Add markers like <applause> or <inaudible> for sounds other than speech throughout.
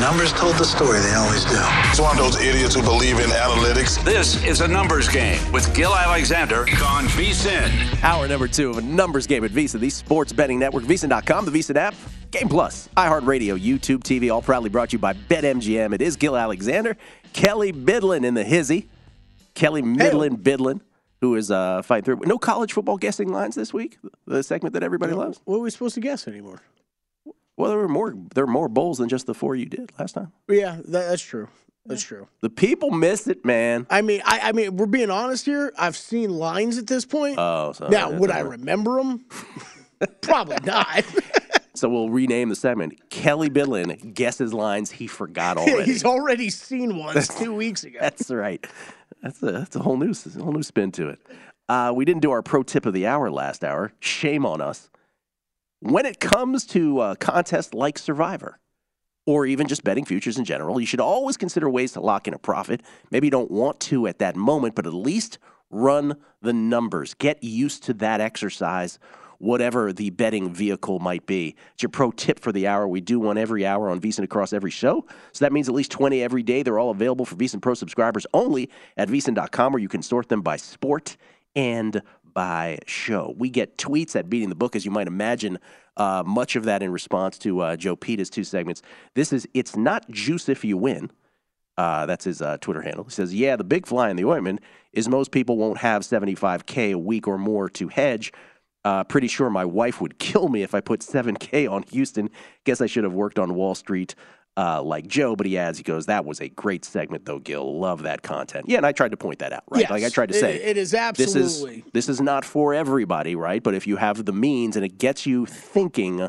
Numbers told the story, they always do. It's one of those idiots who believe in analytics. This is a numbers game with Gill Alexander on VSIN. Hour number two of a numbers game at VSIN, the sports betting network, VSIN.com, the VSIN app, Game Plus, iHeartRadio, YouTube TV, all proudly brought to you by BetMGM. It is Gill Alexander, Kelley Bydlon in the hizzy, Kelley Midland Bydlon, who is uh, fighting through. No college football guessing lines this week, the segment that everybody loves. What are we supposed to guess anymore? Well, there were more. There were more bowls than just the four you did last time. Yeah, that, that's true. That's true. The people missed it, man. I mean, I, I mean, we're being honest here. I've seen lines at this point. Oh, so now, yeah, would I remember them? <laughs> Probably not. <laughs> So we'll rename the segment. Kelley Bydlon guesses lines he forgot <laughs> already. He's already seen one two weeks ago. That's right. That's a that's a whole new a whole new spin to it. Uh, we didn't do our pro tip of the hour last hour. Shame on us. When it comes to uh, contests like Survivor, or even just betting futures in general, you should always consider ways to lock in a profit. Maybe you don't want to at that moment, but at least run the numbers. Get used to that exercise, whatever the betting vehicle might be. It's your pro tip for the hour. We do one every hour on VSiN across every show. So that means at least 20 every day. They're all available for VSiN Pro subscribers only at VSiN.com, where you can sort them by sport and by show. We get tweets at Beating the Book, as you might imagine. Uh, much of that in response to uh, Joe Peta's two segments. This is It's Not Juice If You Win. Uh, that's his uh, Twitter handle. He says, Yeah, the big fly in the ointment is most people won't have 75K a week or more to hedge. Uh, pretty sure my wife would kill me if I put 7K on Houston. Guess I should have worked on Wall Street uh, like Joe. But he adds, he goes, That was a great segment, though, Gill. Love that content. Yeah, and I tried to point that out, right? Yes, like I tried to it- say, it is this is this is not for everybody, right? But if you have the means and it gets you thinking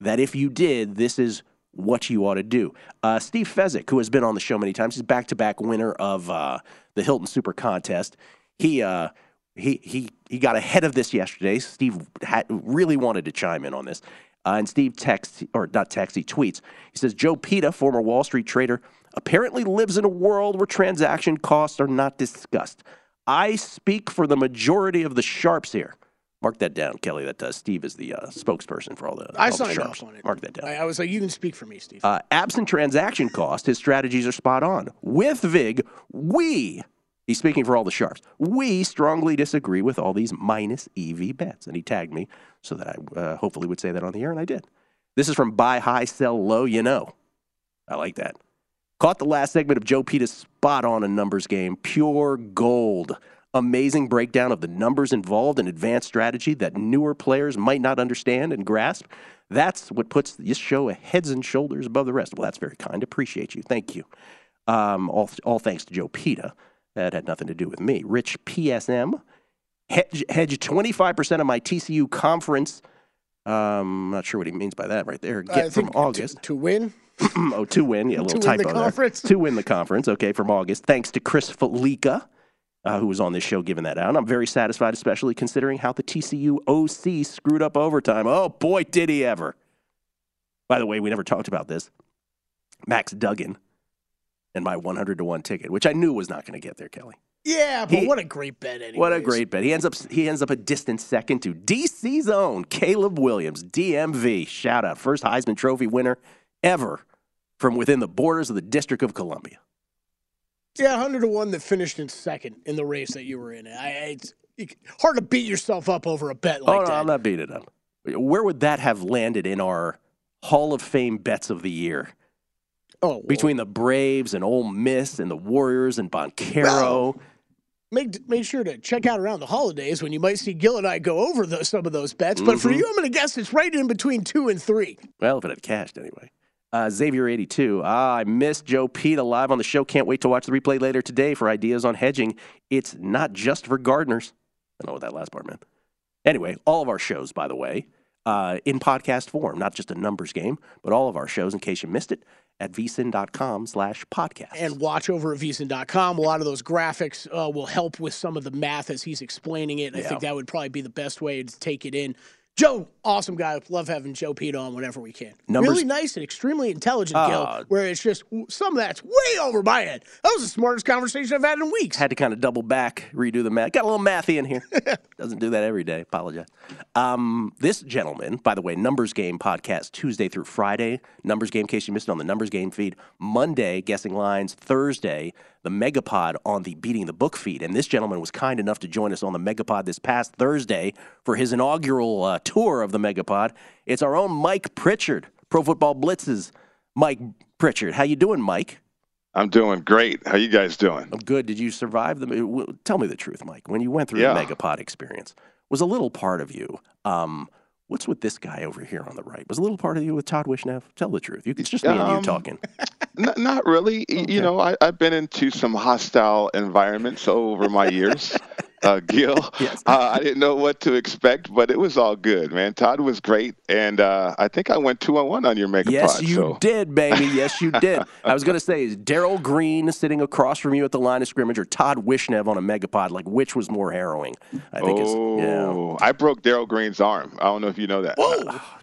that if you did, this is what you ought to do. Uh, Steve Fezzik, who has been on the show many times, he's back to back winner of uh, the Hilton Super Contest. He uh, he he he got ahead of this yesterday. Steve had, really wanted to chime in on this. Uh, and Steve texts, or not texts, he tweets. He says, Joe Peta, former Wall Street trader, apparently lives in a world where transaction costs are not discussed. I speak for the majority of the sharps here. Mark that down, Kelley. That uh, Steve is the uh, spokesperson for all the, I all the signed sharps. off on it. Mark that down. I, I was like, you can speak for me, Steve. Uh, absent transaction cost, his strategies are spot on. With VIG, we, he's speaking for all the sharps, we strongly disagree with all these minus EV bets. And he tagged me so that I uh, hopefully would say that on the air, and I did. This is from Buy High, Sell Low, you know. I like that. Caught the last segment of Joe Peta's spot on a numbers game. Pure gold. Amazing breakdown of the numbers involved in advanced strategy that newer players might not understand and grasp. That's what puts this show heads and shoulders above the rest. Well, that's very kind. Appreciate you. Thank you. Um, all, all thanks to Joe Peta. That had nothing to do with me. Rich PSM. Hedge, hedge 25% of my TCU conference. Um, I'm not sure what he means by that right there. I Get from think to- August. to, win. <clears throat> oh, to win. Yeah, a <laughs> little To win the typo there. conference. To win the conference. Okay, from August. Thanks to Chris Fallica, uh, who was on this show giving that out. And I'm very satisfied, especially considering how the TCU OC screwed up overtime. Oh, boy, did he ever. By the way, we never talked about this. Max Duggan and my 100 to 1 ticket, which I knew was not going to get there, Kelley. Yeah, but He- what a great bet, anyway. What a great bet. He ends up he ends up a distant second to DC's own Caleb Williams, DMV. Shout out. First Heisman Trophy winner ever from within the borders of the District of Columbia. Yeah, 100 to 1 that finished in second in the race that you were in. I, it's hard to beat yourself up over a bet like oh, no, that. I'm not beating it up. Where would that have landed in our Hall of Fame bets of the year? Oh, between the Braves and Ole Miss and the Warriors and Banchero. Well- make make sure to check out around the holidays when you might see Gil and I go over the, some of those bets. But for Mhm. you, I'm going to guess it's right in between two and three. Well, if it had cashed anyway. Uh, Xavier82. Ah, I missed Joe Pete live on the show. Can't wait to watch the replay later today for ideas on hedging. It's not just for gardeners. I don't know what that last part meant. Anyway, all of our shows, by the way, uh, in podcast form, not just a numbers game, but all of our shows, in case you missed it, at vsin.com slash podcast. And watch over at vsin.com. A lot of those graphics uh, will help with some of the math as he's explaining it. I Yeah. think that would probably be the best way to take it in. Joe, awesome guy. Love having Joe Pete on whenever we can. Numbers- Really nice and extremely intelligent, Ah. Gill, where it's just some of that's way over my head. That was the smartest conversation I've had in weeks. Had to kind of double back, redo the math. Got a little mathy in here. <laughs> Doesn't do that every day. Apologize. Um, this gentleman, by the way, Numbers Game podcast Tuesday through Friday. Numbers Game, in case you missed it on the Numbers Game feed. Monday, guessing lines. Thursday, the Megapod on the Beating the Book feed. And this gentleman was kind enough to join us on the Megapod this past Thursday for his inaugural uh, tour of the Megapod. It's our own Mike Pritchard, Pro Football Blitz's Mike Pritchard. How you doing, Mike? I'm doing great. How you guys doing? I'm good. Did you survive the? Tell me the truth, Mike. When you went through Yeah. the Megapod experience, was a little part of you. Um, what's with this guy over here on the right? Was a little part of you with Todd Wishnev? Tell the truth. You, it's just me and you Um, talking. <laughs> N- not really. Y- You know, I, I've been into some hostile environments over my years. <laughs> Uh, Gill, <laughs> Yes. uh, I didn't know what to expect, but it was all good, man. Todd was great, and uh, I think I went two on one on your Megapod. Yes, you so. did, baby. Yes, you did. <laughs> I was going to say, is Darrell Green sitting across from you at the line of scrimmage or Todd Wishnev on a Megapod? Like, which was more harrowing? I think it's, yeah. Oh, I broke Darrell Green's arm. I don't know if you know that.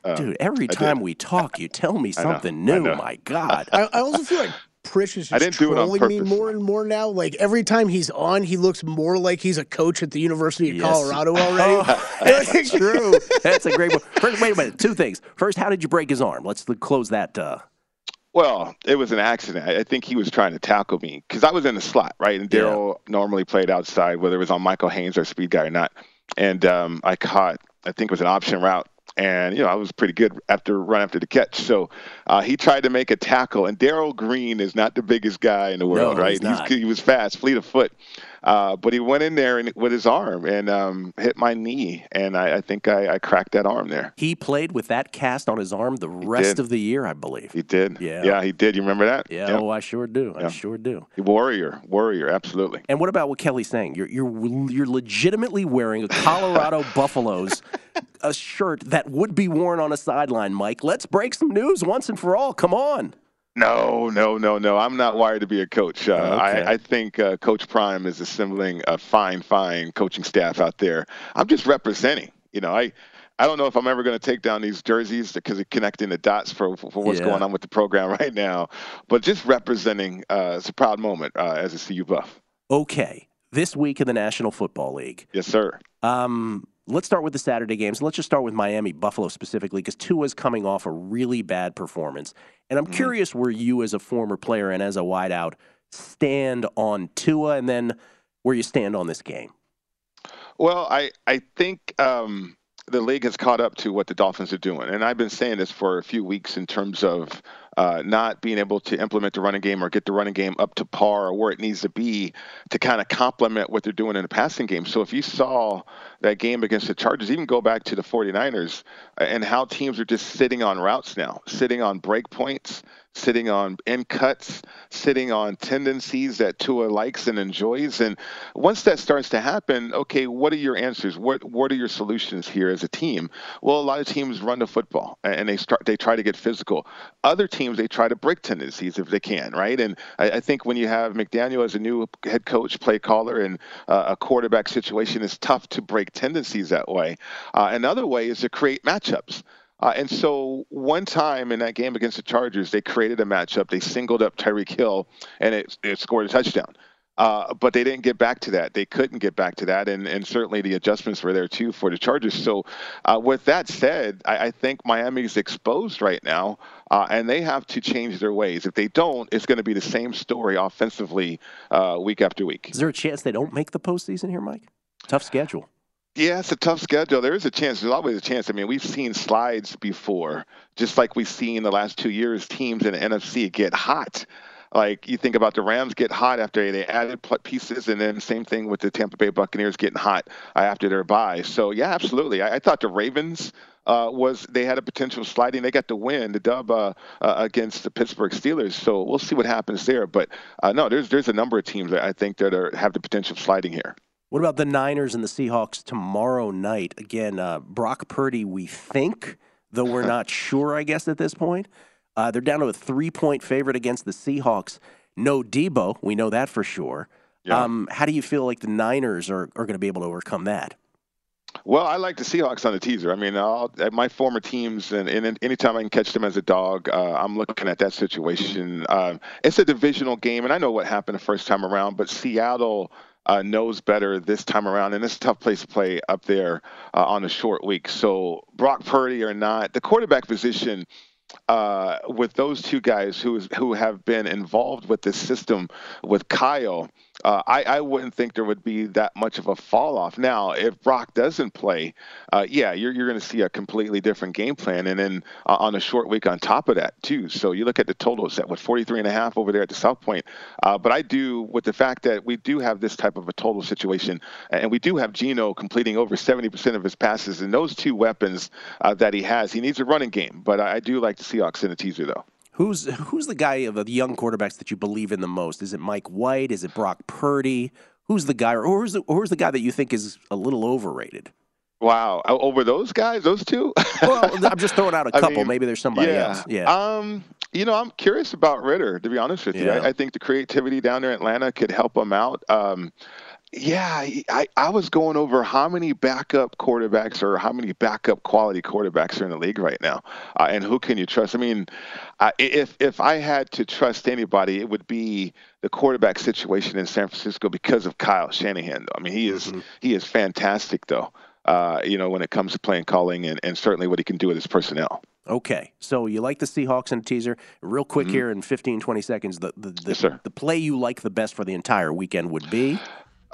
Uh, Dude, every I did. time we talk, you tell me <laughs> something new. My God. I, I also feel like Prish is I just didn't do it on trolling me more and more now. Like every time he's on, he looks more like he's a coach at the University of Yes. Colorado <laughs> already. <laughs> That's true. That's a great one. First, wait a minute. Two things. First, how did you break his arm? Let's close that. Uh, Well, it was an accident. I I think he was trying to tackle me because I was in the slot, right? And Yeah. Darrell normally played outside, whether it was on Michael Haynes or speed guy or not. And um, I caught, I think it was an option route. And, you know, I was pretty good after run after the catch. So uh, he tried to make a tackle. And Darrell Green is not the biggest guy in the world, No, right? he's not. he was fast, fleet of foot. Uh, but he went in there and, with his arm and um, hit my knee. And I, I think I, I cracked that arm there. he played with that cast on his arm the rest did. of the year, I believe. He did. Yeah. Yeah, he did. You remember that? Yeah, Yep. oh, I sure do. I sure do. Warrior, warrior, absolutely. And what about what Kelley's saying? You're you're you're legitimately wearing a Colorado <laughs> Buffaloes a shirt that would be worn on a sideline, Mike. Let's break some news once and for all. Come on. No, no, no, no. I'm not wired to be a coach. Uh, Okay. I, I think uh, Coach Prime is assembling a fine, fine coaching staff out there. I'm just representing. You know, I. I don't know if I'm ever going to take down these jerseys because of connecting the dots for, for what's Yeah. going on with the program <laughs> right now, but just representing, uh, it's a proud moment uh, as a CU buff. Okay. This week in the National Football League. Yes, sir. Um, let's start with the Saturday games. Let's just start with Miami Buffalo specifically because Tua's coming off a really bad performance. And I'm curious where you, as a former player and as a wideout, stand on Tua and then where you stand on this game. Well, I I think um, the league has caught up to what the Dolphins are doing, and I've been saying this for a few weeks in terms of uh, not being able to implement the running game or get the running game up to par or where it needs to be to kind of complement what they're doing in the passing game. So if you saw that game against the Chargers, even go back to the 49ers uh, and how teams are just sitting on routes now, sitting on break points, sitting on end cuts, sitting on tendencies that Tua likes and enjoys. And once that starts to happen, okay, what are your answers? What what are your solutions here as a team? Well, a lot of teams run the football and they start they try to get physical. Other teams they try to break tendencies if they can, right? And I, I think when you have McDaniel as a new head coach, play caller, and uh, a quarterback situation, it's tough to break tendencies that way. Uh, another way is to create matchups. Uh, and so one time in that game against the Chargers, they created a matchup. They singled up Tyreek Hill, and it, it scored a touchdown. Uh, but they didn't get back to that. They couldn't get back to that, and, and certainly the adjustments were there too for the Chargers. So, uh, with that said, I, I think Miami's exposed right now, uh, and they have to change their ways. If they don't, it's going to be the same story offensively uh, week after week. Is there a chance they don't make the postseason here, Mike? Tough schedule. Yeah, it's a tough schedule. There is a chance. There's always a chance. I mean, we've seen slides before, just like we've seen the last two years teams in the NFC get hot. Like you think about the Rams get hot after they added pieces, and then same thing with the Tampa Bay Buccaneers getting hot after their bye. So yeah, absolutely. I, I thought the Ravens uh, was they had a potential sliding. They got the win, the dub uh, uh, against the Pittsburgh Steelers. So we'll see what happens there. But uh, no, there's there's a number of teams that I think that are, have the potential sliding here. What about the Niners and the Seahawks tomorrow night? Again, uh, Brock Purdy, we think, though we're not sure, I guess, at this point. Uh, they're down to a three point favorite against the Seahawks. No Debo, we know that for sure. Yeah. Um, how do you feel like the Niners are, are going to be able to overcome that? Well, I like the Seahawks on the teaser. I mean, I'll, my former teams, and, and anytime I can catch them as a dog, uh, I'm looking at that situation. Uh, it's a divisional game, and I know what happened the first time around, but Seattle uh, knows better this time around, and it's a tough place to play up there uh, on a short week. So, Brock Purdy or not, the quarterback position uh, with those two guys who who have been involved with this system with Kyle uh, I, I, wouldn't think there would be that much of a fall off. Now, if Brock doesn't play, uh, yeah, you're, you're going to see a completely different game plan. And then uh, on a short week on top of that, too. So you look at the total set with 43 and a half over there at the South Point. Uh, but I do, with the fact that we do have this type of a total situation, and we do have Geno completing over 70% of his passes, and those two weapons uh, that he has, he needs a running game. But I, I do like the Seahawks in the teaser, though. Who's who's the guy of the young quarterbacks that you believe in the most? Is it Mike White? Is it Brock Purdy? Who's the guy, or who's the, who's the guy that you think is a little overrated? Wow, over those guys, those two? <laughs> well, I'm just throwing out a couple. I mean, Maybe there's somebody yeah, else. Yeah. Um, you know, I'm curious about Ridder. To be honest with you, I, I, think the creativity down there in Atlanta could help him out. Um, yeah, I, I was going over how many backup quarterbacks or how many backup quality quarterbacks are in the league right now, uh, and who can you trust? I mean, uh, if if I had to trust anybody, it would be the quarterback situation in San Francisco because of Kyle Shanahan. Though. I mean, he is mm-hmm. he is fantastic though. Uh, you know, when it comes to playing calling and, and certainly what he can do with his personnel. Okay, so you like the Seahawks and teaser. Real quick mm-hmm. here in 15, 20 seconds, the the, the, yes, the play you like the best for the entire weekend would be?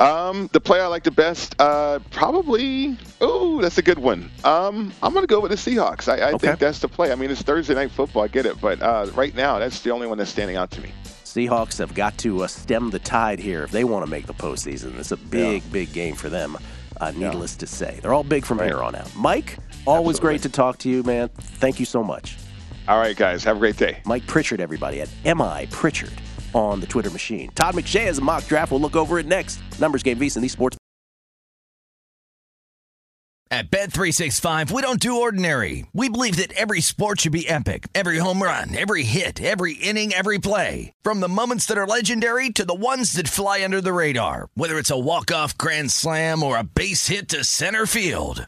Um, the play I like the best, uh, probably. Oh, that's a good one. Um, I'm gonna go with the Seahawks. I, I okay. think that's the play. I mean, it's Thursday night football. I get it, but uh, right now, that's the only one that's standing out to me. Seahawks have got to uh, stem the tide here if they want to make the postseason. It's a big, yeah. big game for them. Uh, needless yeah. to say, they're all big from right. here on out. Mike, always Absolutely. great to talk to you, man. Thank you so much. All right, guys, have a great day. Mike Pritchard, everybody at Mi Pritchard on the Twitter machine. Todd McShay has a mock draft. We'll look over it next. Numbers game VSIN, these sports. At Bet365, we don't do ordinary. We believe that every sport should be epic. Every home run, every hit, every inning, every play. From the moments that are legendary to the ones that fly under the radar. Whether it's a walk-off grand slam or a base hit to center field.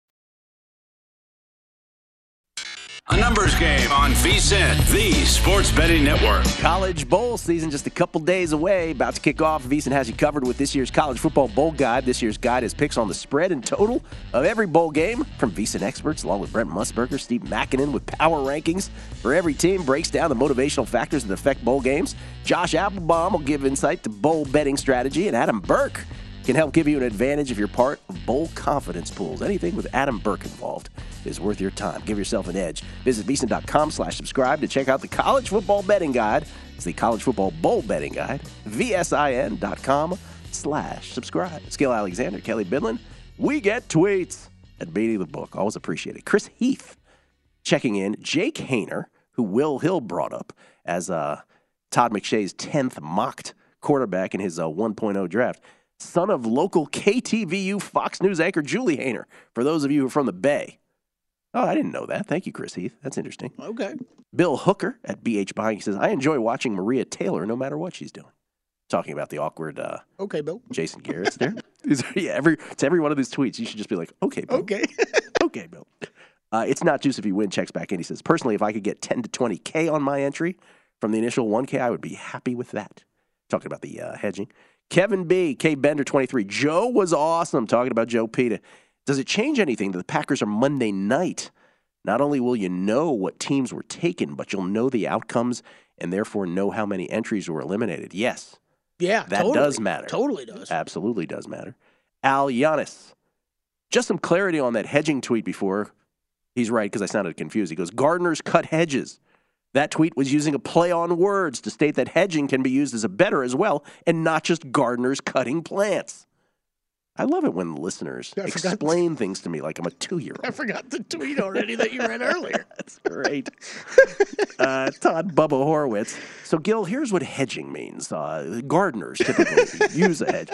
A numbers game on VSIN, the sports betting network. College bowl season just a couple days away. About to kick off. VSIN has you covered with this year's college football bowl guide. This year's guide is picks on the spread and total of every bowl game from VSIN experts, along with Brent Musburger, Steve Makinen with power rankings for every team. Breaks down the motivational factors that affect bowl games. Josh Appelbaum will give insight to bowl betting strategy, and Adam Burke can help give you an advantage if you're part of bowl confidence pools. Anything with Adam Burke involved is worth your time. Give yourself an edge. Visit VSIN.com slash subscribe to check out the college football betting guide. It's the college football bowl betting guide. VSIN.com slash subscribe. Skill Alexander, Kelley Bydlon. We get tweets at Beating the Book. Always appreciate it. Chris Heath checking in. Jake Haener, who Will Hill brought up as uh, Todd McShay's 10th mocked quarterback in his uh, 1.0 draft son of local KTVU Fox News anchor Julie Haener, for those of you who are from the Bay. Oh, I didn't know that. Thank you, Chris Heath. That's interesting. Okay. Bill Hooker at BH Buying he says, I enjoy watching Maria Taylor no matter what she's doing. Talking about the awkward uh, Okay, Bill. Jason Garrett's there. <laughs> Yeah, every, to every one of these tweets, you should just be like, okay, Bill. Okay. <laughs> okay, Bill. Uh, it's not juice if you win, checks back in. He says, personally, if I could get 10 to 20K on my entry from the initial 1K, I would be happy with that. Talking about the uh, hedging. Kevin B, K Bender 23. Joe was awesome. Talking about Joe Peta. Does it change anything that the Packers are Monday night? Not only will you know what teams were taken, but you'll know the outcomes and therefore know how many entries were eliminated. Yes, Yeah, that totally. does matter. Totally does. Absolutely does matter. Al Giannis. Just some clarity on that hedging tweet before. He's right because I sounded confused. He goes, Gardeners cut hedges. That tweet was using a play on words to state that hedging can be used as a better as well and not just gardeners cutting plants. I love it when listeners I explain things to me like I'm a two year old. <laughs> I forgot the tweet already that you read earlier. <laughs> That's great. uh, Todd Bubba Horowitz. So, Gill, here's what hedging means. Uh, gardeners typically <laughs> use a hedge.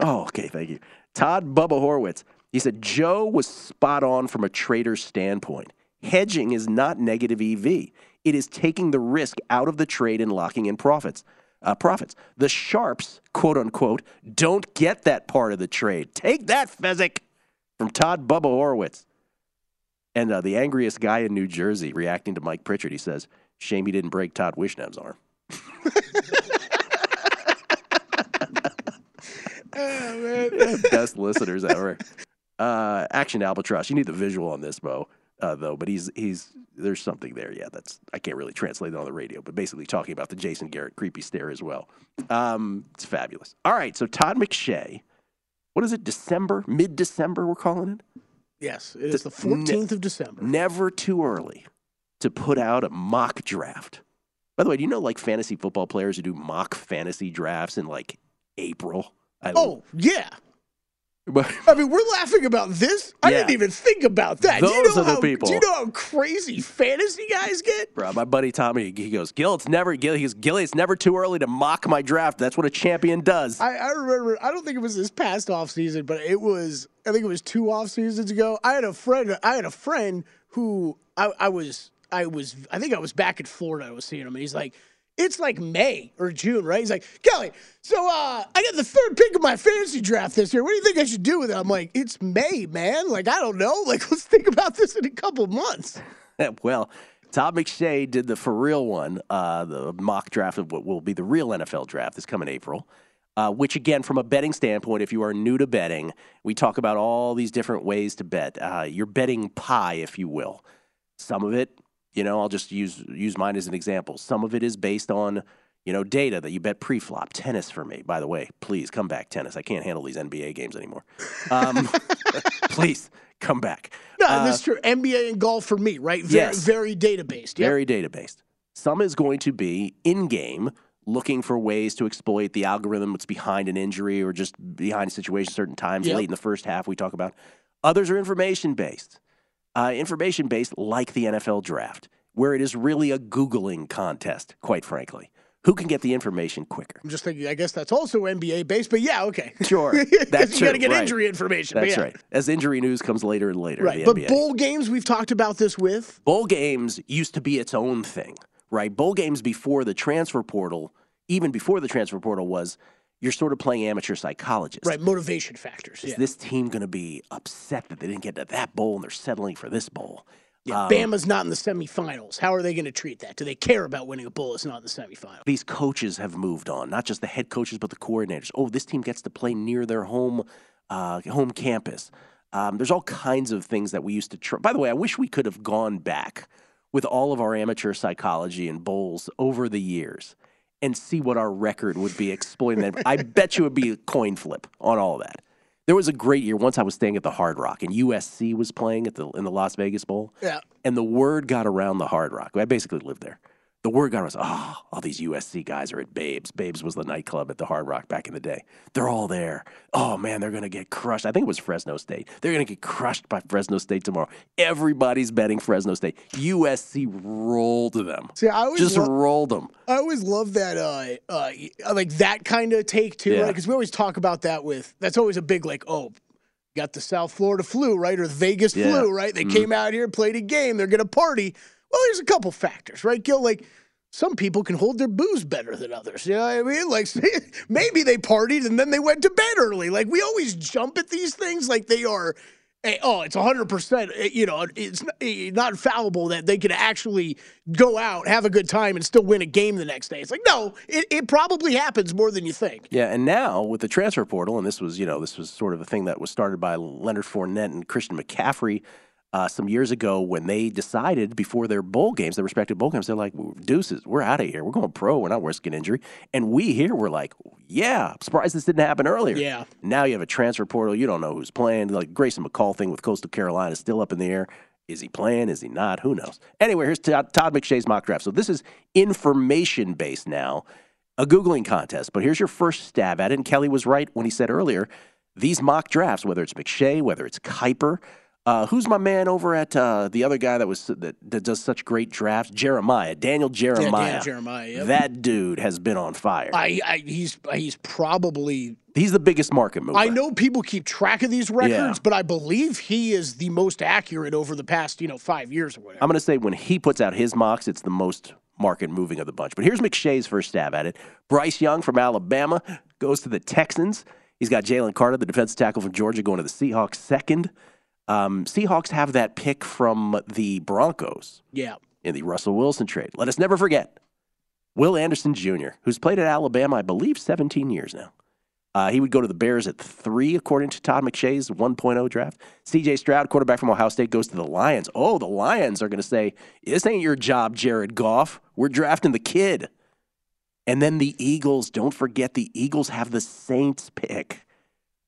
Oh, okay. Thank you. Todd Bubba Horowitz. He said Joe was spot on from a trader's standpoint. Hedging is not negative EV. It is taking the risk out of the trade and locking in profits. Uh, profits. The sharps, quote unquote, don't get that part of the trade. Take that, Fezzik, from Todd Bubba Horowitz. And uh, the angriest guy in New Jersey reacting to Mike Pritchard, he says, Shame he didn't break Todd Wishnev's arm. <laughs> <laughs> Best listeners ever. Uh, Action Albatross. You need the visual on this, Bo, uh, though. But he's he's there's something there. Yeah, that's I can't really translate it on the radio, but basically talking about the Jason Garrett creepy stare as well. Um, it's fabulous. All right, so Todd McShay. What is it? December, mid December, we're calling it. Yes, it is the 14th of December. Never too early to put out a mock draft. By the way, do you know like fantasy football players who do mock fantasy drafts in like April? I Oh, yeah. But <laughs> I mean, we're laughing about this. I Yeah. didn't even think about that. do you Those know are the how, people. Do you know how crazy fantasy guys get? Bro, my buddy Tommy, he goes, Gill, it's never Gill. He goes, Gilly, it's never too early to mock my draft. That's what a champion does. I, I remember. I don't think it was this past off season, but it was. I think it was two off seasons ago. I had a friend. I had a friend who I, I was. I was. I think I was back in Florida. I was seeing him, and he's like, "It's like May or June, right?" He's like, "Kelley, so uh, I got the third pick of my fantasy draft this year. What do you think I should do with it?" I'm like, "It's May, man. Like I don't know. Like <laughs> let's think about this in a couple months." <laughs> well, Todd McShay did the for real one, uh, the mock draft of what will be the real NFL draft this coming April. Uh, which again, from a betting standpoint, if you are new to betting, we talk about all these different ways to bet. Uh, you're betting pie, if you will. Some of it, you know, I'll just use use mine as an example. Some of it is based on you know data that you bet pre-flop. Tennis for me, by the way. Please come back, tennis. I can't handle these NBA games anymore. Um, <laughs> please come back. No, Uh, this is true. NBA and golf for me, right? Very, yes. very data based. Yep. very data based. Some is going to be in game, looking for ways to exploit the algorithm that's behind an injury or just behind a situation certain times Yep. late in the first half. We talk about others are information based. Uh, information based, like the NFL draft, where it is really a Googling contest, quite frankly. Who can get the information quicker? I'm just thinking. I guess that's also NBA based, but yeah, okay. Sure. 'Cause <laughs> That's you got to get right. injury information. That's yeah. right. As injury news comes later and later. Right, the but NBA. bowl games we've talked about this with. bowl games used to be its own thing, right? Bowl games before the transfer portal, even before the transfer portal was, you're sort of playing amateur psychologist. Right, motivation factors. Is Yeah. this team going to be upset that they didn't get to that bowl and they're settling for this bowl? yeah. Um, Bama's not in the semifinals. How are they going to treat that? Do they care about winning a bowl? It's not in the semifinals. These coaches have moved on, not just the head coaches, but the coordinators. Oh, this team gets to play near their home, uh, home campus. Um, there's all kinds of things that we used to try. By the way, I wish we could have gone back with all of our amateur psychology and bowls over the years and see what our record would be exploiting that. I bet you it would be a coin flip on all of that. There was a great year. Once I was staying at the Hard Rock, and USC was playing at the in the Las Vegas Bowl Yeah. and the word got around the Hard Rock. I basically lived there. The word got was, oh, all these USC guys are at Babes. Babes was the nightclub at the Hard Rock back in the day. They're all there. Oh man, they're gonna get crushed. I think it was Fresno State. They're gonna get crushed by Fresno State tomorrow. Everybody's betting Fresno State. USC rolled them. See, I always just lo- rolled them. I always love that, uh, uh, like that kind of take too, Yeah. right? Because we always talk about that with. That's always a big like, oh, got the South Florida flu, right, or the Vegas Yeah. flu, right? They Mhm. came out here, played a game, they're gonna party. There's a couple factors, right, Gill? Like. Some people can hold their booze better than others. You know what I mean? Like <laughs> maybe they partied and then they went to bed early. Like we always jump at these things like they are eh, oh, it's 100%, eh, you know, it's not, eh, not fallible that they could actually go out, have a good time, and still win a game the next day. It's like, no, it, it probably happens more than you think. Yeah, and now with the transfer portal, and this was, you know, this was sort of a thing that was started by Leonard Fournette and Christian McCaffrey uh, some years ago when they decided before their bowl games, their respective bowl games, they're like, deuces, we're out of here. We're going pro. We're not risking injury. And we here, we're like, yeah, I'm surprised this didn't happen earlier. Yeah. Now you have a transfer portal. You don't know who's playing. Like Grayson McCall thing with Coastal Carolina is still up in the air. Is he playing? Is he not? Who knows? Anyway, here's Todd, Todd McShay's mock draft. So this is information based now, a Googling contest. But here's your first stab at it. And Kelley was right when he said earlier these mock drafts, whether it's McShay, whether it's Kiper, uh, who's my man over at uh, the other guy that was that, that does such great drafts? Jeremiah, Daniel Jeremiah. Daniel Jeremiah, yep. That dude has been on fire. I, I he's he's probably He's the biggest market mover. I know people keep track of these records, Yeah. but I believe he is the most accurate over the past, you know, five years or whatever. I'm going to say when he puts out his mocks, it's the most market moving of the bunch. But here's McShay's first stab at it. Bryce Young from Alabama goes to the Texans. He's got Jalen Carter, the defensive tackle from Georgia, going to the Seahawks second. Um, Seahawks have that pick from the Broncos Yeah. in the Russell Wilson trade. Let us never forget Will Anderson Jr., who's played at Alabama, I believe, 17 years now. Uh, he would go to the Bears at three, according to Todd McShay's 1.0 draft. CJ Stroud, quarterback from Ohio State, goes to the Lions. Oh, the Lions are going to say, This ain't your job, Jared Goff. We're drafting the kid. And then the Eagles, don't forget, the Eagles have the Saints pick.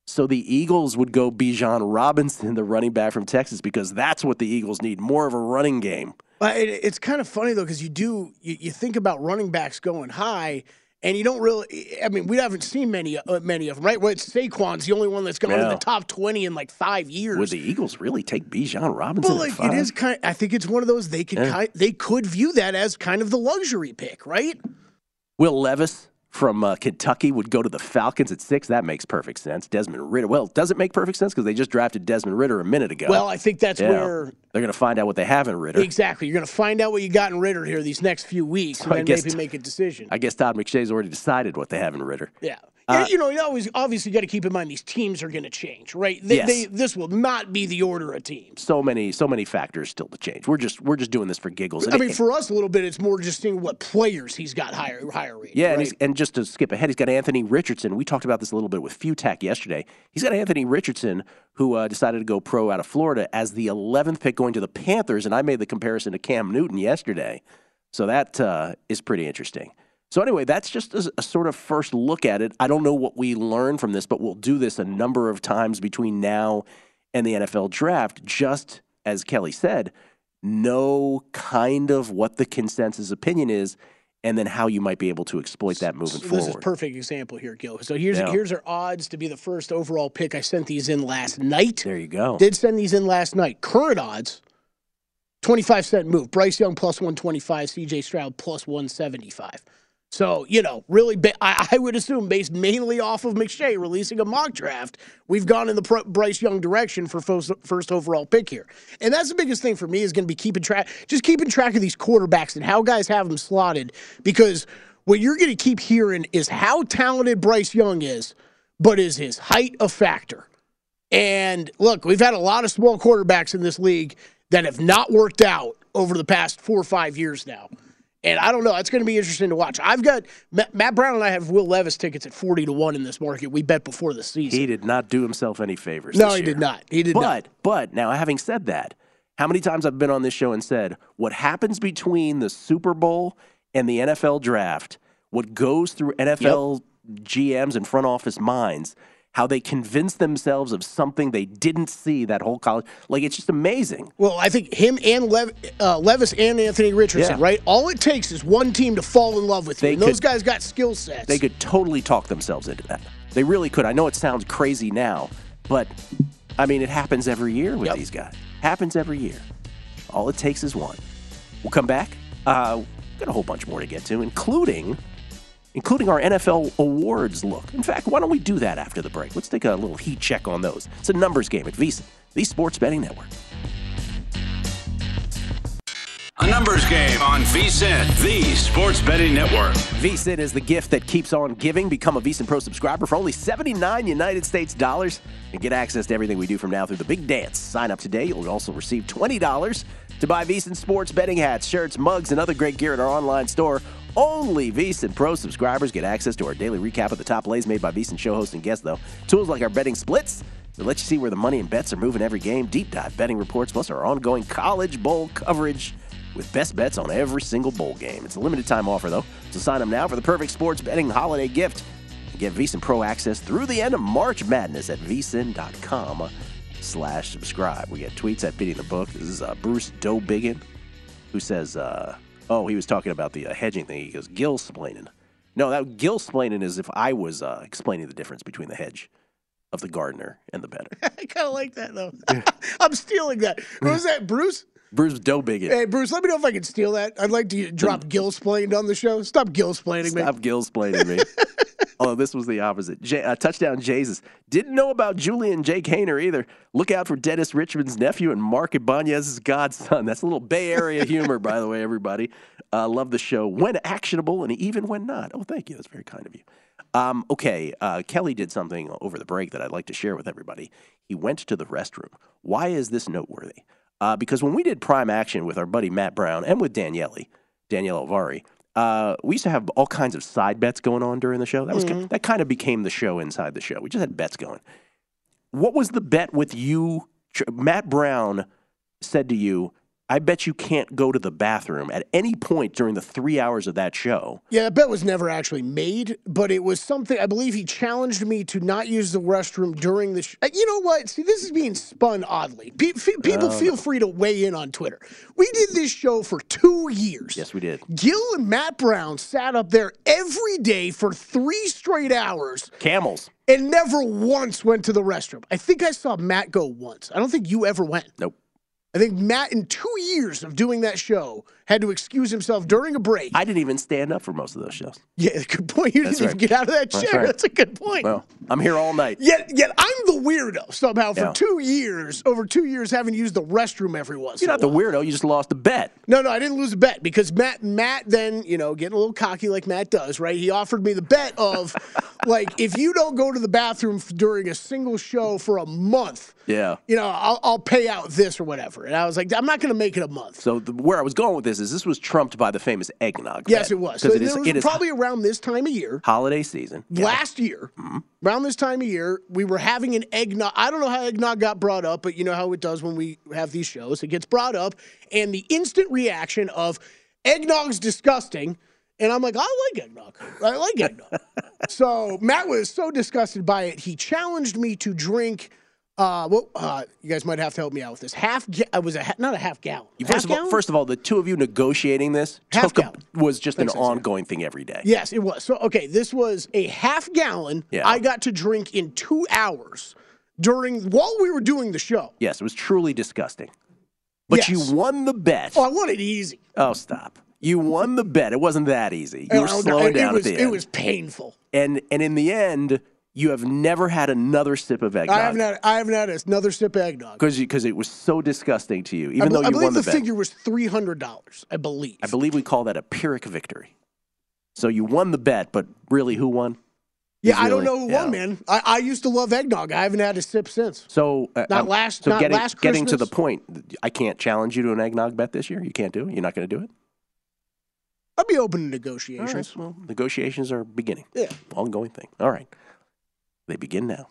So the Eagles would go Bijan Robinson, the running back from Texas, because that's what the Eagles need more of a running game. It, it's kind of funny though because you do you, you think about running backs going high, and you don't really. I mean, we haven't seen many uh, many of them, right? Well, it's Saquon's the only one that's gone Yeah. in the top twenty in like five years. Would the Eagles really take Bijan Robinson? At like it is kind. I think it's one of those they could Yeah. kind, they could view that as kind of the luxury pick, right? Will Levis from uh, Kentucky would go to the Falcons at six. That makes perfect sense. Desmond Ridder. Well, does it make perfect sense because they just drafted Desmond Ridder a minute ago? Well, I think that's Yeah. where they're going to find out what they have in Ridder. exactly you're going to find out what you got in Ridder here these next few weeks, So I and then guess maybe make a decision. I guess Todd McShay's already decided what they have in Ridder. Yeah. Uh, you know, you always obviously got to keep in mind these teams are going to change, right? They, Yes. they, this will not be the order of teams. So many, so many factors still to change. We're just, we're just doing this for giggles. I mean, for us, a little bit, it's more just seeing what players he's got higher, higher rated. Yeah, and, right? he's, and just to skip ahead, he's got Anthony Richardson. We talked about this a little bit with Futac yesterday. He's got Anthony Richardson, who uh, decided to go pro out of Florida as the 11th pick going to the Panthers, and I made the comparison to Cam Newton yesterday. So that uh, is pretty interesting. So anyway, that's just a, a sort of first look at it. I don't know what we learn from this, but we'll do this a number of times between now and the NFL draft. Just as Kelley said, know kind of what the consensus opinion is, and then how you might be able to exploit that moving So forward. this is a perfect example here, Gill. So here's Yeah. here's our odds to be the first overall pick. I sent these in last night. There you go. Did send these in last night. Current odds, 25 cent move. Bryce Young plus 125, CJ Stroud plus 175. So, you know, really, ba- I, I would assume based mainly off of McShay releasing a mock draft, we've gone in the Pro- Bryce Young direction for first, first overall pick here. And that's the biggest thing for me is going to be keeping track, just keeping track of these quarterbacks and how guys have them slotted. Because what you're going to keep hearing is how talented Bryce Young is, but is his height a factor? And look, we've had a lot of small quarterbacks in this league that have not worked out over the past four or five years now. And I don't know. It's going to be interesting to watch. I've got Matt, Brown and I have Will Levis tickets at 40 to 1 in this market. We bet before the season. He did not do himself any favors. no, he year. did not. He did but, not. But now, having said that, how many times I've been on this show and said what happens between the Super Bowl and the NFL draft, what goes through NFL GMs and front office minds, how they convinced themselves of something they didn't see that whole college. Like it's just amazing. Well, I think him and Lev, uh, Levis and Anthony Richardson, Yeah. right? All it takes is one team to fall in love with you. They and those guys got skill sets. They could totally talk themselves into that. They really could. I know it sounds crazy now, but I mean, it happens every year with Yep. these guys. Happens every year. All it takes is one. We'll come back. Uh, got a whole bunch more to get to, including including our NFL awards look. In fact, why don't we do that after the break? Let's take a little heat check on those. It's a numbers game at VSIN, the Sports Betting Network. A numbers game on VSIN, the Sports Betting Network. VSIN is the gift that keeps on giving. Become a VSIN Pro subscriber for only 79 United States dollars and get access to everything we do from now through the big dance. Sign up today. You'll also receive $20 to buy VSIN sports betting hats, shirts, mugs, and other great gear at our online store. Only VSIN Pro subscribers get access to our daily recap of the top plays made by VSIN show hosts and guests, though. Tools like our betting splits that let you see where the money and bets are moving every game, deep dive betting reports, plus our ongoing college bowl coverage with best bets on every single bowl game. It's a limited time offer, though, so sign up now for the perfect sports betting holiday gift. And get VSIN Pro access through the end of March Madness at vsin.com slash subscribe. We get tweets at Beating the Book. This is uh, Bruce Dobiggin, who says, uh, oh, he was talking about the uh, hedging thing. He goes, gill splaining. No, that gill splaining is if I was uh, explaining the difference between the hedge of the gardener and the better. <laughs> I kind of like that though. <laughs> I'm stealing that. What was that, Bruce? Bruce Dobiggin. Hey, Bruce, let me know if I can steal that. I'd like to drop gill splained on the show. Stop gill splaining me. Stop gill splaining me. Although this was the opposite. J- uh, touchdown Jesus. Didn't know about Julian Jake Haener either. Look out for Dennis Richmond's nephew and Mark Ibanez's godson. That's a little Bay Area humor, by the way, everybody. Uh, love the show when actionable and even when not. Oh, thank you. That's very kind of you. Um, okay, uh, Kelley did something over the break that I'd like to share with everybody. He went to the restroom. Why is this noteworthy? Uh, because when we did Prime Action with our buddy Matt Brown and with Daniele, Danielle Alvari, uh, we used to have all kinds of side bets going on during the show. That was ki- that kind of became the show inside the show. We just had bets going. What was the bet with you? Matt Brown said to you, "I bet you can't go to the bathroom at any point during the three hours of that show." Yeah, that bet was never actually made, but it was something I believe he challenged me to not use the restroom during the. Sh- Uh, you know what? See, this is being spun oddly. Pe- fe- people feel free to weigh in on Twitter. We did this show for two years. Yes, we did. Gill and Matt Brown sat up there every day for three straight hours Camels. and never once went to the restroom. I think I saw Matt go once. I don't think you ever went. Nope. I think Matt, in two years of doing that show, had to excuse himself during a break. I didn't even stand up for most of those shows. yeah, <laughs> good point. You That's didn't even get out of that That's chair. right. That's a good point. Well, I'm here all night. Yet, yet I'm the weirdo somehow for Yeah. two years, over two years, having used the restroom every once. You're not the weirdo. You just lost the bet. No, no, I didn't lose a bet because Matt, Matt, then you know, getting a little cocky like Matt does, right? He offered me the bet of, <laughs> like, if you don't go to the bathroom during a single show for a month, Yeah. you know, I'll, I'll pay out this or whatever. And I was like, I'm not going to make it a month. So the, where I was going with this is this was trumped by the famous eggnog. yes, it was. So it is, was it is probably around this time of year. holiday season. Yeah. Last year, mm-hmm. around this time of year, we were having an eggnog. I don't know how eggnog got brought up, but you know how it does when we have these shows. It gets brought up, and the instant reaction of eggnog's disgusting. And I'm like, I like eggnog. I like eggnog. <laughs> so Matt was so disgusted by it, he challenged me to drink. Uh, well, uh, you guys might have to help me out with this. Half, ga- I was a ha- not a half gallon. Half First of, all, gallon? first of all, the two of you negotiating this Half took a, gallon. was just an Isaiah. ongoing thing every day. Yes, it was. So, okay, this was a half gallon Yeah. I got to drink in two hours during while we were doing the show. Yes, it was truly disgusting. But Yes. you won the bet. Oh, I want it easy. Oh, stop. You won the bet. It wasn't that easy. You were slowing it, down was, at the It was painful. and and in the end, you have never had another sip of eggnog. I haven't had I haven't had another sip of eggnog. because because it was so disgusting to you, even though I you believe won the, the figure was three hundred dollars. I believe. I believe we call that a Pyrrhic victory. So you won the bet, but really, who won? yeah, Is I don't know who yeah. won, man. I, I used to love eggnog. I haven't had a sip since. So uh, Not um, last- So not getting last getting to the point, I can't challenge you to an eggnog bet this year. You can't do it. You're not going to do it. I'll be open to All right, negotiations. well, negotiations are beginning. Yeah. Ongoing thing. All right. They begin now.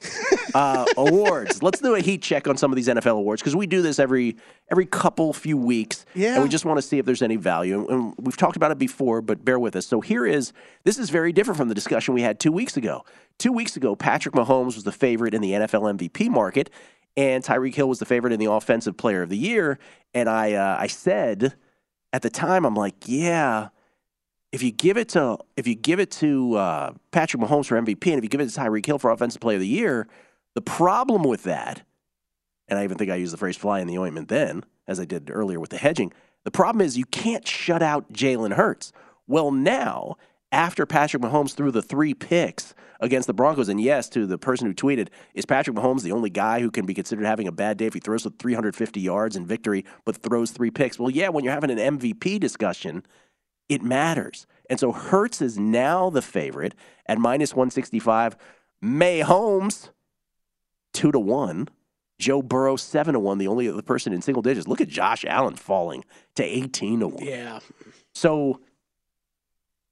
uh, awards. Let's do a heat check on some of these NFL awards because we do this every every couple few weeks. Yeah. And we just want to see if there's any value. And we've talked about it before, but bear with us. So here is this is very different from the discussion we had two weeks ago. Two weeks ago, Patrick Mahomes was the favorite in the NFL MVP market, and Tyreek Hill was the favorite in the Offensive Player of the Year. And I uh, I said at the time, I'm like, yeah if you give it to if you give it to uh, Patrick Mahomes for MVP and if you give it to Tyreek Hill for Offensive Player of the Year, the problem with that, and I even think I used the phrase "fly in the ointment" then, as I did earlier with the hedging. The problem is you can't shut out Jalen Hurts. Well, now after Patrick Mahomes threw the three picks against the Broncos, and yes, to the person who tweeted, is Patrick Mahomes the only guy who can be considered having a bad day if he throws for 350 yards in victory but throws three picks? Well, yeah, when you're having an MVP discussion it matters. And so Hurts is now the favorite at minus 165. Mahomes, 2 to 1. Joe Burrow, 7 to 1, the only other person in single digits. Look at Josh Allen falling to 18 to 1. Yeah. So,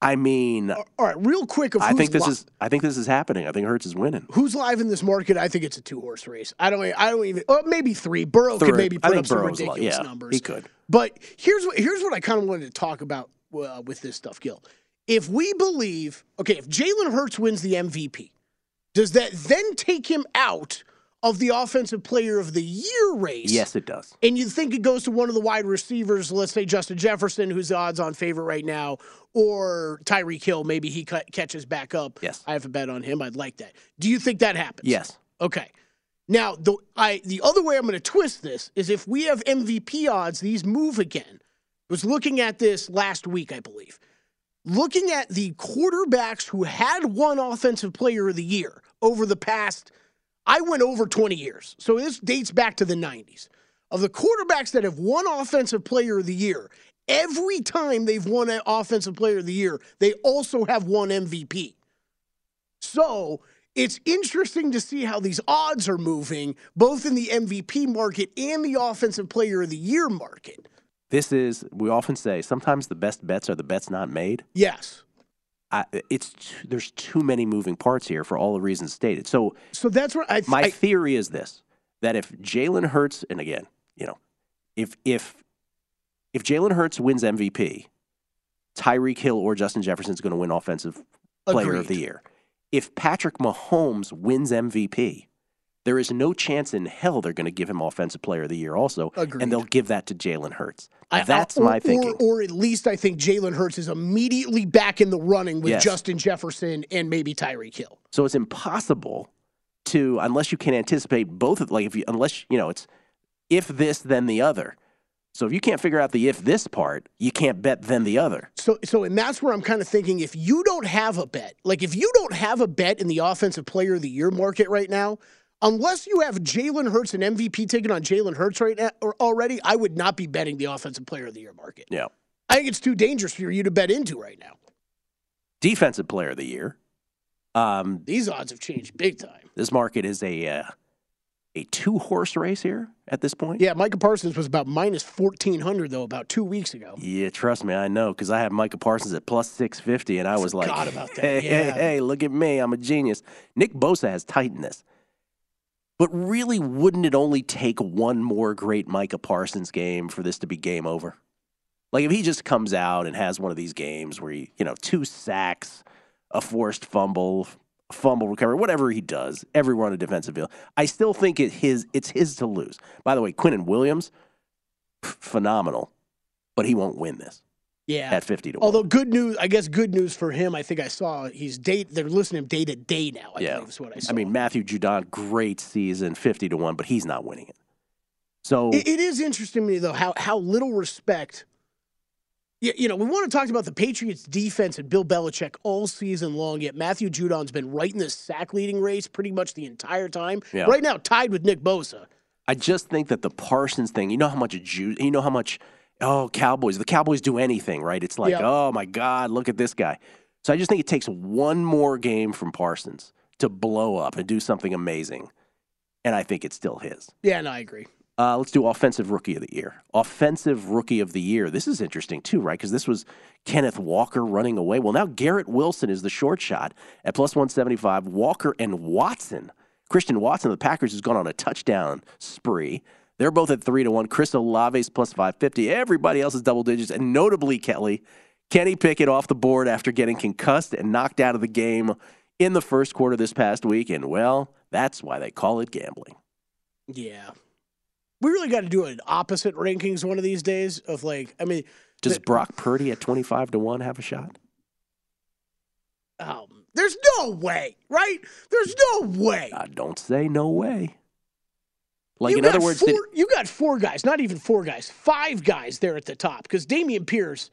I mean, All right, real quick. Of I think this li- is I think this is happening. I think Hurts is winning. who's live in this market. I think it's a two horse race. I don't. I don't even. Maybe three. Burrow could Three. maybe I put think up some Burrow's li- ridiculous yeah, numbers. he could. But here's what here's what I kind of wanted to talk about uh, with this stuff, Gill. If we believe, okay, if Jalen Hurts wins the MVP, does that then take him out of the Offensive Player of the Year race? Yes, it does. And you think it goes to one of the wide receivers, let's say Justin Jefferson, who's the odds on favorite right now, or Tyreek Hill, maybe he ca- catches back up. Yes. I have a bet on him. I'd like that. Do you think that happens? Yes. Okay. Now, the I the other way I'm going to twist this is if we have MVP odds, these move again. Was looking at this last week, I believe. Looking at the quarterbacks who had one offensive player of the year over the past, I went over 20 years. So this dates back to the 90s. Of the quarterbacks that have won offensive player of the year, every time they've won an offensive player of the year, they also have won MVP. So it's interesting to see how these odds are moving, both in the MVP market and the offensive player of the year market. This is we often say sometimes the best bets are the bets not made. Yes. I, it's there's too many moving parts here for all the reasons stated. So So that's what I. my I- theory is this: that if Jalen Hurts, and again, you know, if if if Jalen Hurts wins MVP, Tyreek Hill or Justin Jefferson is going to win Offensive Player of the Year. If Patrick Mahomes wins MVP, there is no chance in hell they're going to give him Offensive Player of the Year also, Agreed. and they'll give that to Jalen Hurts. I- That's or- my thinking. Or, or at least I think Jalen Hurts is immediately back in the running with Yes. Justin Jefferson and maybe Tyreek Hill. So it's impossible to unless you can anticipate both of like if you unless you know it's if this then the other. So if you can't figure out the if this part, you can't bet then the other. So, so, and that's where I'm kind of thinking if you don't have a bet, like if you don't have a bet in the offensive player of the year market right now, unless you have Jalen Hurts and MVP ticket on Jalen Hurts right now or already, I would not be betting the offensive player of the year market. Yeah. I think it's too dangerous for you to bet into right now. Defensive player of the year. Um, These odds have changed big time. this market is a uh, a two horse race here at this point. Yeah, Micah Parsons was about minus 1,400, though, about two weeks ago. Yeah, trust me, I know because I have Micah Parsons at plus six fifty, and I was like, about that, "Hey, hey, yeah. hey, look at me, I'm a genius." Nick Bosa has tightened this, but really, wouldn't it only take one more great Micah Parsons game for this to be game over? Like if he just comes out and has one of these games where he, you know, two sacks, a forced fumble, fumble recovery, whatever he does, everywhere on a defensive field, I still think it his it's his to lose. By the way, Quinnen Williams, phenomenal, but he won't win this Yeah. at fifty to one. Although good news, I guess good news for him. I think I saw he's date. They're listing him day to day now. I yeah, believe is what I saw. I mean Matthew Judon, great season, fifty to one, but he's not winning it. So It, it is interesting to me though how how little respect. You, you know, we want to talk about the Patriots defense and Bill Belichick all season long. Yet Matthew Judon's been right in the sack leading race pretty much the entire time. Yeah. Right now, tied with Nick Bosa. I just think that the Parsons thing, you know how much Ju- you know how much oh Cowboys, the Cowboys do anything, right? It's like, Yeah. oh my God, look at this guy. So I just think it takes one more game from Parsons to blow up and do something amazing. And I think it's still his. Yeah, no, I agree. Uh, let's do offensive rookie of the year. Offensive rookie of the year. This is interesting too, right? Because this was Kenneth Walker running away. Well, now Garrett Wilson is the short shot at plus 175. Walker and Watson. Christian Watson of the Packers has gone on a touchdown spree. They're both at three to one. Chris Olave's plus 550. Everybody else is double digits. And notably, Kelley, Kenny Pickett off the board after getting concussed and knocked out of the game in the first quarter this past week. And well, that's why they call it gambling. Yeah. We really got to do an opposite rankings one of these days of like, I mean, Does Brock Purdy at 25 to 1 have a shot? um, there's no way, right? There's no way. I don't say no way. Like, You in other words, four, you got four guys, not even four guys, five guys there at the top because Dameon Pierce.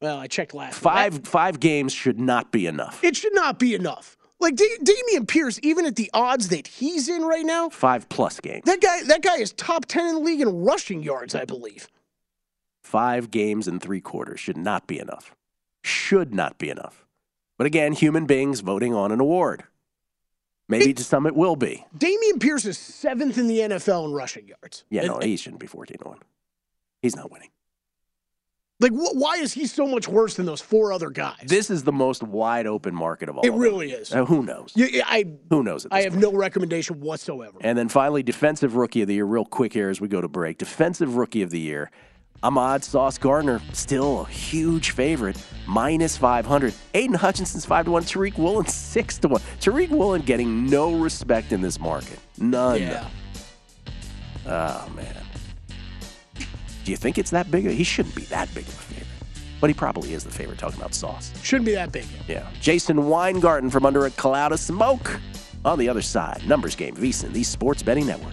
Well, I checked last. week. five five games should not be enough. It should not be enough. Like da- Dameon Pierce, even at the odds that he's in right now, Five plus games. that guy that guy is top ten in the league in rushing yards, I believe. Five games and three quarters should not be enough. Should not be enough. But again, human beings voting on an award. Maybe to some it will be. Dameon Pierce is seventh in the NFL in rushing yards. Yeah, And- no, he shouldn't be 14 to 1. He's not winning. like wh- why is he so much worse than those four other guys? This is the most wide open market of all. it of really is. Uh, who knows? Yeah, I Who knows? I have point? no recommendation whatsoever. And then finally, defensive rookie of the year, real quick here as we go to break. Defensive rookie of the year, Ahmad Sauce Gardner, still a huge favorite, minus 500. Aidan Hutchinson's 5 to 1, Tariq Woolen 6 to 1. Tariq Woolen getting no respect in this market. None. yeah. Oh, man. Do you think it's that big? He shouldn't be that big of a favorite. But he probably is the favorite, talking about Sauce. Shouldn't be that big. Yeah. Jason Weingarten from under a cloud of smoke. On the other side, numbers game, VSIN, the Sports Betting Network.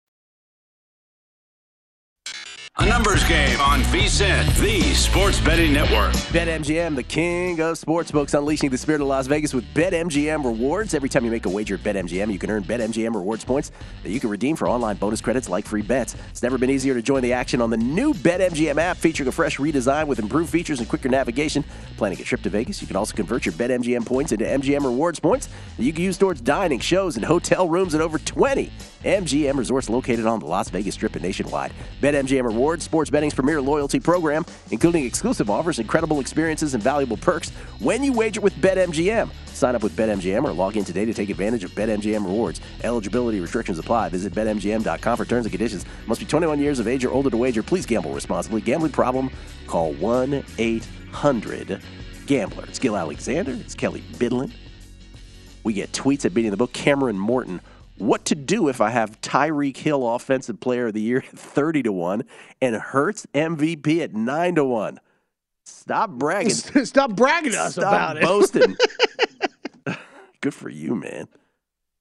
A numbers game on VSIN, the Sports Betting Network. BetMGM, the king of sportsbooks, unleashing the spirit of Las Vegas with BetMGM rewards. Every time you make a wager at BetMGM, you can earn BetMGM rewards points that you can redeem for online bonus credits like free bets. It's never been easier to join the action on the new BetMGM app, featuring a fresh redesign with improved features and quicker navigation. Planning a trip to Vegas, you can also convert your BetMGM points into MGM rewards points that you can use towards dining, shows, and hotel rooms at over 20 MGM resorts located on the Las Vegas Strip and nationwide. BetMGM Rewards, sports betting's premier loyalty program, including exclusive offers, incredible experiences, and valuable perks when you wager with BetMGM. Sign up with BetMGM or log in today to take advantage of BetMGM rewards. Eligibility restrictions apply. Visit BetMGM.com for terms and conditions. Must be 21 years of age or older to wager. Please gamble responsibly. Gambling problem? Call 1 800 Gambler. It's Gill Alexander. It's Kelley Bydlon. We get tweets at Beating the Book. Cameron Morton. What to do if I have Tyreek Hill Offensive Player of the Year at 30 to 1 and Hurts MVP at 9 to 1? Stop bragging. Stop bragging to us Stop about it. boasting. <laughs> Good for you, man.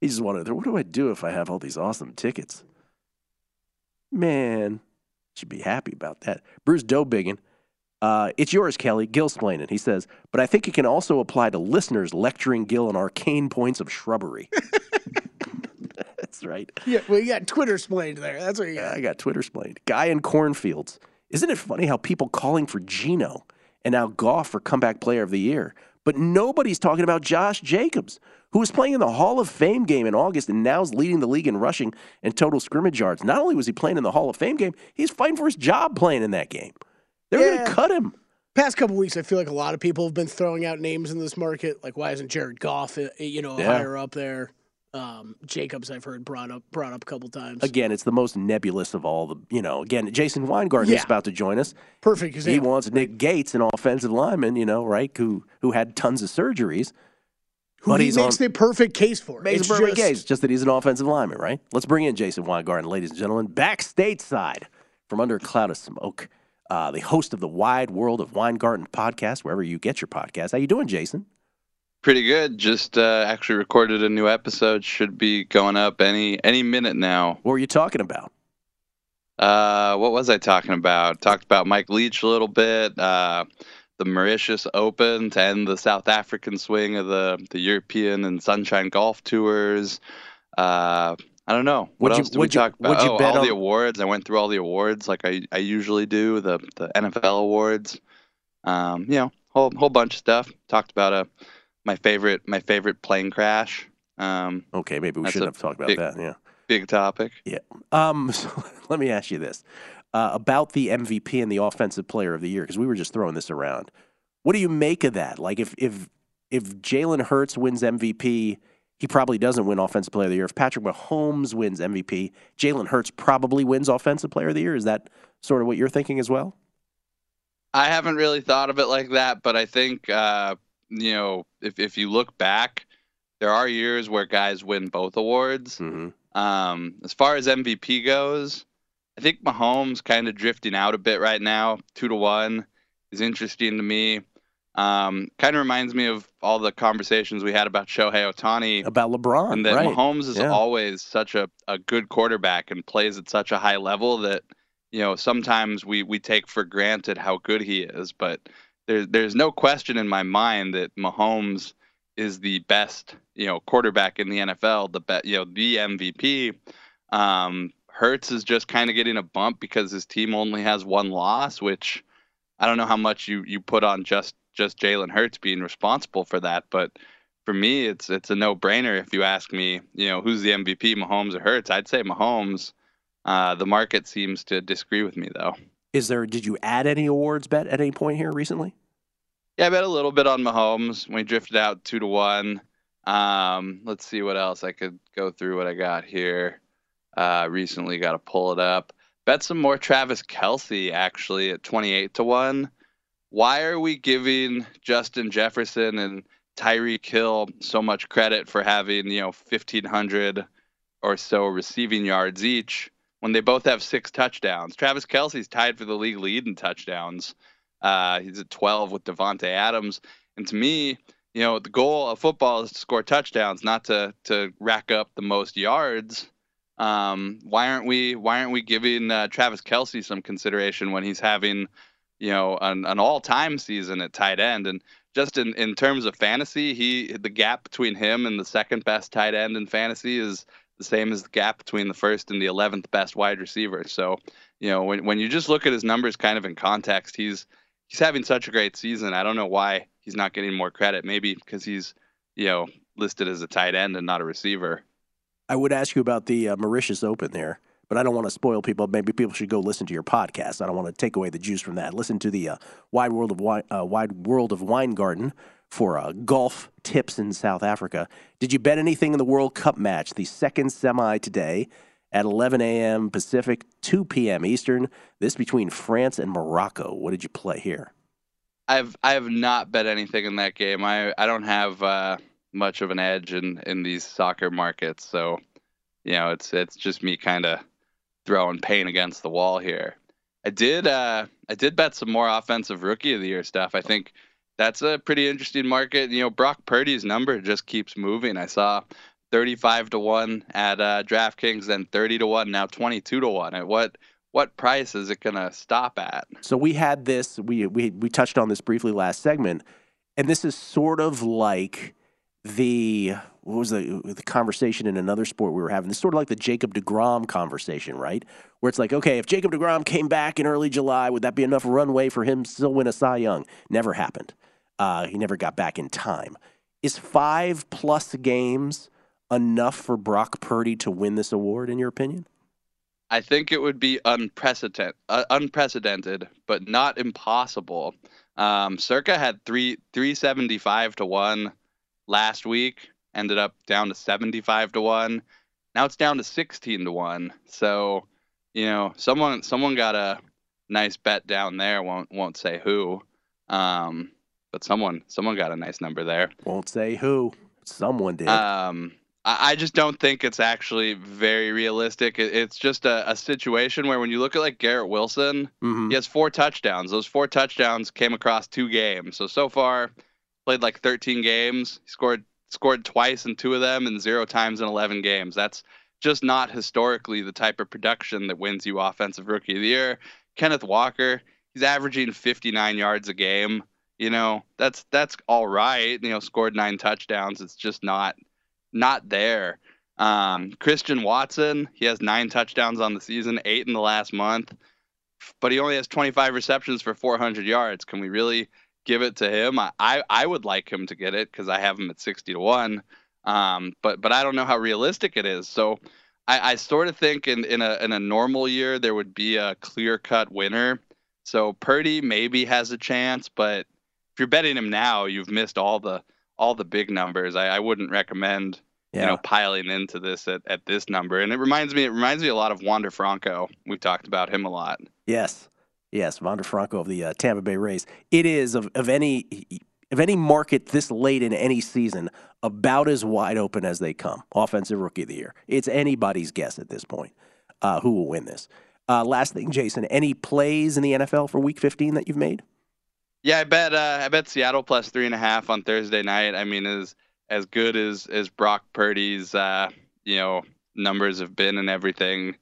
He just wanted to, what do I do if I have all these awesome tickets? Man, should be happy about that. Bruce Dobiggin. Uh, it's yours, Kelley. Gill splaining. He says, but I think it can also apply to listeners lecturing Gill on arcane points of shrubbery. <laughs> That's <laughs> right. Yeah, well, you got Twitter explained there. That's what you got. I got Twitter splained. Guy in cornfields. Isn't it funny how people calling for Geno and now Goff for comeback player of the year? But nobody's talking about Josh Jacobs, who was playing in the Hall of Fame game in August and now is leading the league in rushing and total scrimmage yards. Not only was he playing in the Hall of Fame game, he's fighting for his job playing in that game. They're going to cut him. Past couple weeks, I feel like a lot of people have been throwing out names in this market. Like, why isn't Jared Goff, uh, you know, Yeah. higher up there? Um, Jacobs, I've heard brought up brought up a couple times. Again, it's the most nebulous of all the, you know, again, Jason Weingarten is about to join us. Perfect He wants Nick Gates, an offensive lineman, you know, right, who who had tons of surgeries. Who but he makes on- the perfect case for. Makes It's a perfect just- case, just that he's an offensive lineman, right? Let's bring in Jason Weingarten, ladies and gentlemen, back stateside from under a cloud of smoke. Uh, the host of the Wide World of Weingarten podcast, wherever you get your podcast. How you doing, Jason? Pretty good. Just uh, actually recorded a new episode. Should be going up any any minute now. What were you talking about? Uh, what was I talking about? Talked about Mike Leach a little bit. Uh, the Mauritius Open to end the South African swing of the the European and Sunshine Golf Tours. Uh, I don't know. What you- else did we you- talk about? you oh, bet all the awards. I went through all the awards like I, I usually do. The the NFL awards. Um, you know, whole whole bunch of stuff. Talked about uh, my favorite my favorite plane crash. Um, Okay, maybe we shouldn't have talked about big- that. Yeah. big topic. Yeah. Um, <laughs> so let me ask you this uh, about the MVP and the Offensive Player of the Year, because we were just throwing this around. What do you make of that? Like, if if if Jalen Hurts wins MVP, he probably doesn't win Offensive Player of the Year. If Patrick Mahomes wins MVP, Jalen Hurts probably wins Offensive Player of the Year. Is that sort of what you're thinking as well? I haven't really thought of it like that, but I think uh, you know if if you look back, there are years where guys win both awards. Mm-hmm. Um, as far as MVP goes, I think Mahomes kind of drifting out a bit right now. Two to one is interesting to me. Um, kind of reminds me of all the conversations we had about Shohei Ohtani. About LeBron, and that right? Mahomes is Yeah. always such a, a good quarterback and plays at such a high level that you know sometimes we we take for granted how good he is. But there's there's no question in my mind that Mahomes is the best you know quarterback in the NFL, the be, you know the MVP. Um, Hurts is just kind of getting a bump because his team only has one loss, which I don't know how much you you put on just just Jalen Hurts being responsible for that, but for me, it's it's a no brainer. If you ask me, you know, who's the MVP, Mahomes or Hurts? I'd say Mahomes. Uh, the market seems to disagree with me though. Is there? Did you add any awards bet at any point here recently? Yeah, I bet a little bit on Mahomes. We drifted out two to one. Um, let's see what else I could go through. What I got here. Uh, recently got to pull it up. Bet some more Travis Kelce actually at twenty eight to one. Why are we giving Justin Jefferson and Tyreek Hill so much credit for having you know fifteen hundred or so receiving yards each when they both have six touchdowns? Travis Kelce's tied for the league lead in touchdowns. Uh, he's at 12 with Davante Adams. And to me, you know, the goal of football is to score touchdowns, not to to rack up the most yards. Um, why aren't we Why aren't we giving uh, Travis Kelce some consideration when he's having, you know, an, an all time season at tight end? And just in, in terms of fantasy, he the gap between him and the second best tight end in fantasy is the same as the gap between the first and the 11th best wide receiver. So, you know, when when you just look at his numbers kind of in context, he's he's having such a great season. I don't know why he's not getting more credit. Maybe because he's, you know, listed as a tight end and not a receiver. I would ask you about the uh, Mauritius Open there, but I don't want to spoil people. Maybe people should go listen to your podcast. I don't want to take away the juice from that. Listen to the uh, Wide World of Wine, uh, Wide World of Weingarten for uh, golf tips in South Africa. Did you bet anything in the World Cup match, the second semi today at 11 a.m. Pacific, 2 p.m. Eastern? This between France and Morocco. What did you play here? I've I have not bet anything in that game. I I don't have uh, much of an edge in in these soccer markets, so you know it's it's just me kind of throwing paint against the wall here. I did uh I did bet some more offensive rookie of the year stuff. I think that's a pretty interesting market. You know, Brock Purdy's number just keeps moving. I saw 35 to 1 at uh, DraftKings, then 30 to 1, now 22 to 1. At what what price is it going to stop at? So we had this. We we we touched on this briefly last segment, and this is sort of like the what was the the conversation in another sport we were having. This is sort of like the Jacob deGrom conversation, right? Where it's like, okay, if Jacob deGrom came back in early July, would that be enough runway for him to still win a Cy Young? Never happened. Uh, he never got back in time. Is five plus games enough for Brock Purdy to win this award, in your opinion? I think it would be unprecedented, uh, unprecedented, but not impossible. Um, Circa had three three seventy five to one last week, ended up down to seventy five to one. Now it's down to sixteen to one. So, you know, someone someone got a nice bet down there. Won't won't say who, um, but someone someone got a nice number there. Won't say who. Someone did. Um, I just don't think it's actually very realistic. It's just a, a situation where when you look at like Garrett Wilson, Mhm. he has four touchdowns. Those four touchdowns came across two games. So so far, played like 13 games. He scored scored twice in two of them and zero times in 11 games. That's just not historically the type of production that wins you offensive rookie of the year. Kenneth Walker, he's averaging 59 yards a game. You know, that's that's all right. You know, scored nine touchdowns. It's just not not there. Um, Christian Watson, he has nine touchdowns on the season, eight in the last month, but he only has 25 receptions for 400 yards. Can we really give it to him? I, I, I would like him to get it because I have him at 60 to 1. Um, but but I don't know how realistic it is. So I, I sort of think in, in a in a normal year there would be a clear cut winner. So Purdy maybe has a chance, but if you're betting him now, you've missed all the all the big numbers. I, I wouldn't recommend you know piling into this at, at this number. And it reminds me it reminds me a lot of Wander Franco. We've talked about him a lot. Yes, yes, Wander Franco of the uh, Tampa Bay Rays. It is of, of any of any market this late in any season about as wide open as they come. Offensive Rookie of the Year. It's anybody's guess at this point uh, who will win this. Uh, last thing, Jason. Any plays in the NFL for Week 15 that you've made? Yeah, I bet uh, I bet Seattle plus three and a half on Thursday night. I mean, as as good as as Brock Purdy's uh, you know numbers have been and everything.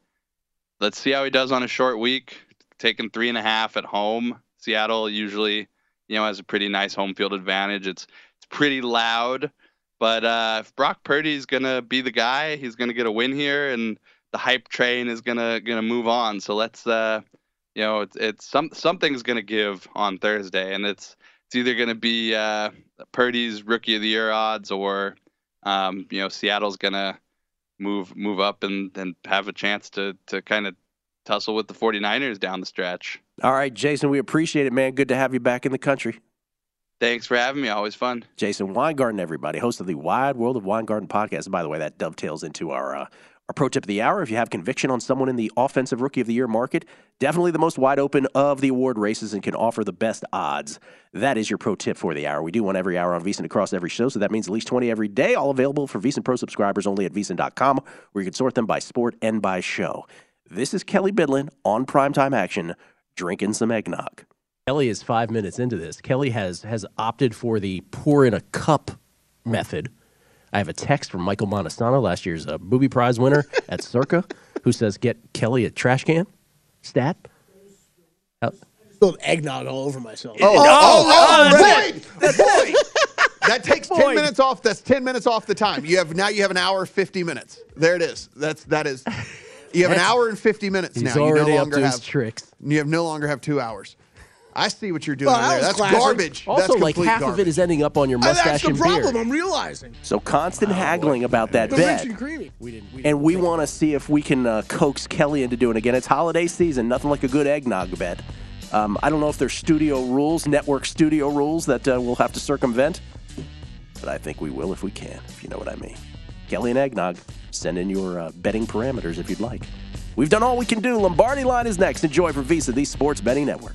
Let's see how he does on a short week. Taking three and a half at home. Seattle usually you know has a pretty nice home field advantage. It's it's pretty loud, but uh, if Brock Purdy's gonna be the guy, he's gonna get a win here, and the hype train is gonna gonna move on. So let's uh, you know, it's, it's some something's going to give on Thursday, and it's it's either going to be uh, Purdy's Rookie of the Year odds, or um, you know, Seattle's going to move move up and and have a chance to to kind of tussle with the 49ers down the stretch. All right, Jason, we appreciate it, man. Good to have you back in the country. Thanks for having me. Always fun. Jason Weingarten, everybody, host of the Wide World of Weingarten podcast. And by the way, that dovetails into our uh, our pro tip of the hour. If you have conviction on someone in the offensive rookie of the year market, definitely the most wide open of the award races and can offer the best odds. That is your pro tip for the hour. We do one every hour on VSiN across every show, so that means at least 20 every day, all available for VSiN Pro subscribers only at VSiN.com, where you can sort them by sport and by show. This is Kelley Bydlon on primetime action, drinking some eggnog. Kelley is five minutes into this. Kelley has has opted for the pour in a cup method. I have a text from Michael Montesano, last year's uh, booby prize winner <laughs> at Circa, who says, "Get Kelley a trash can." Stat. Uh, Spilled eggnog all over myself. Oh, oh, oh, Boyd! Boyd! That takes ten Boyd. minutes off. That's ten minutes off the time. You have now. You have an hour fifty minutes. There it is. That's that is. You have an hour and fifty minutes He's now. You already no up longer to have his tricks. You have no longer have two hours. I see what you're doing Well, there. was That's classic. garbage. Also, That's like half garbage. of it is ending up on your And mustache that's the and problem. beard. I'm realizing. So constant haggling about that The bet. rich and creamy. And we want to see if we can uh, coax Kelley into doing it again. It's holiday season. Nothing like a good eggnog bet. Um, I don't know if there's studio rules, network studio rules that uh, we'll have to circumvent, but I think we will if we can, if you know what I mean. Kelley and eggnog, send in your uh, betting parameters if you'd like. We've done all we can do. Lombardi line is next. Enjoy from VSIN, the Sports Betting Network.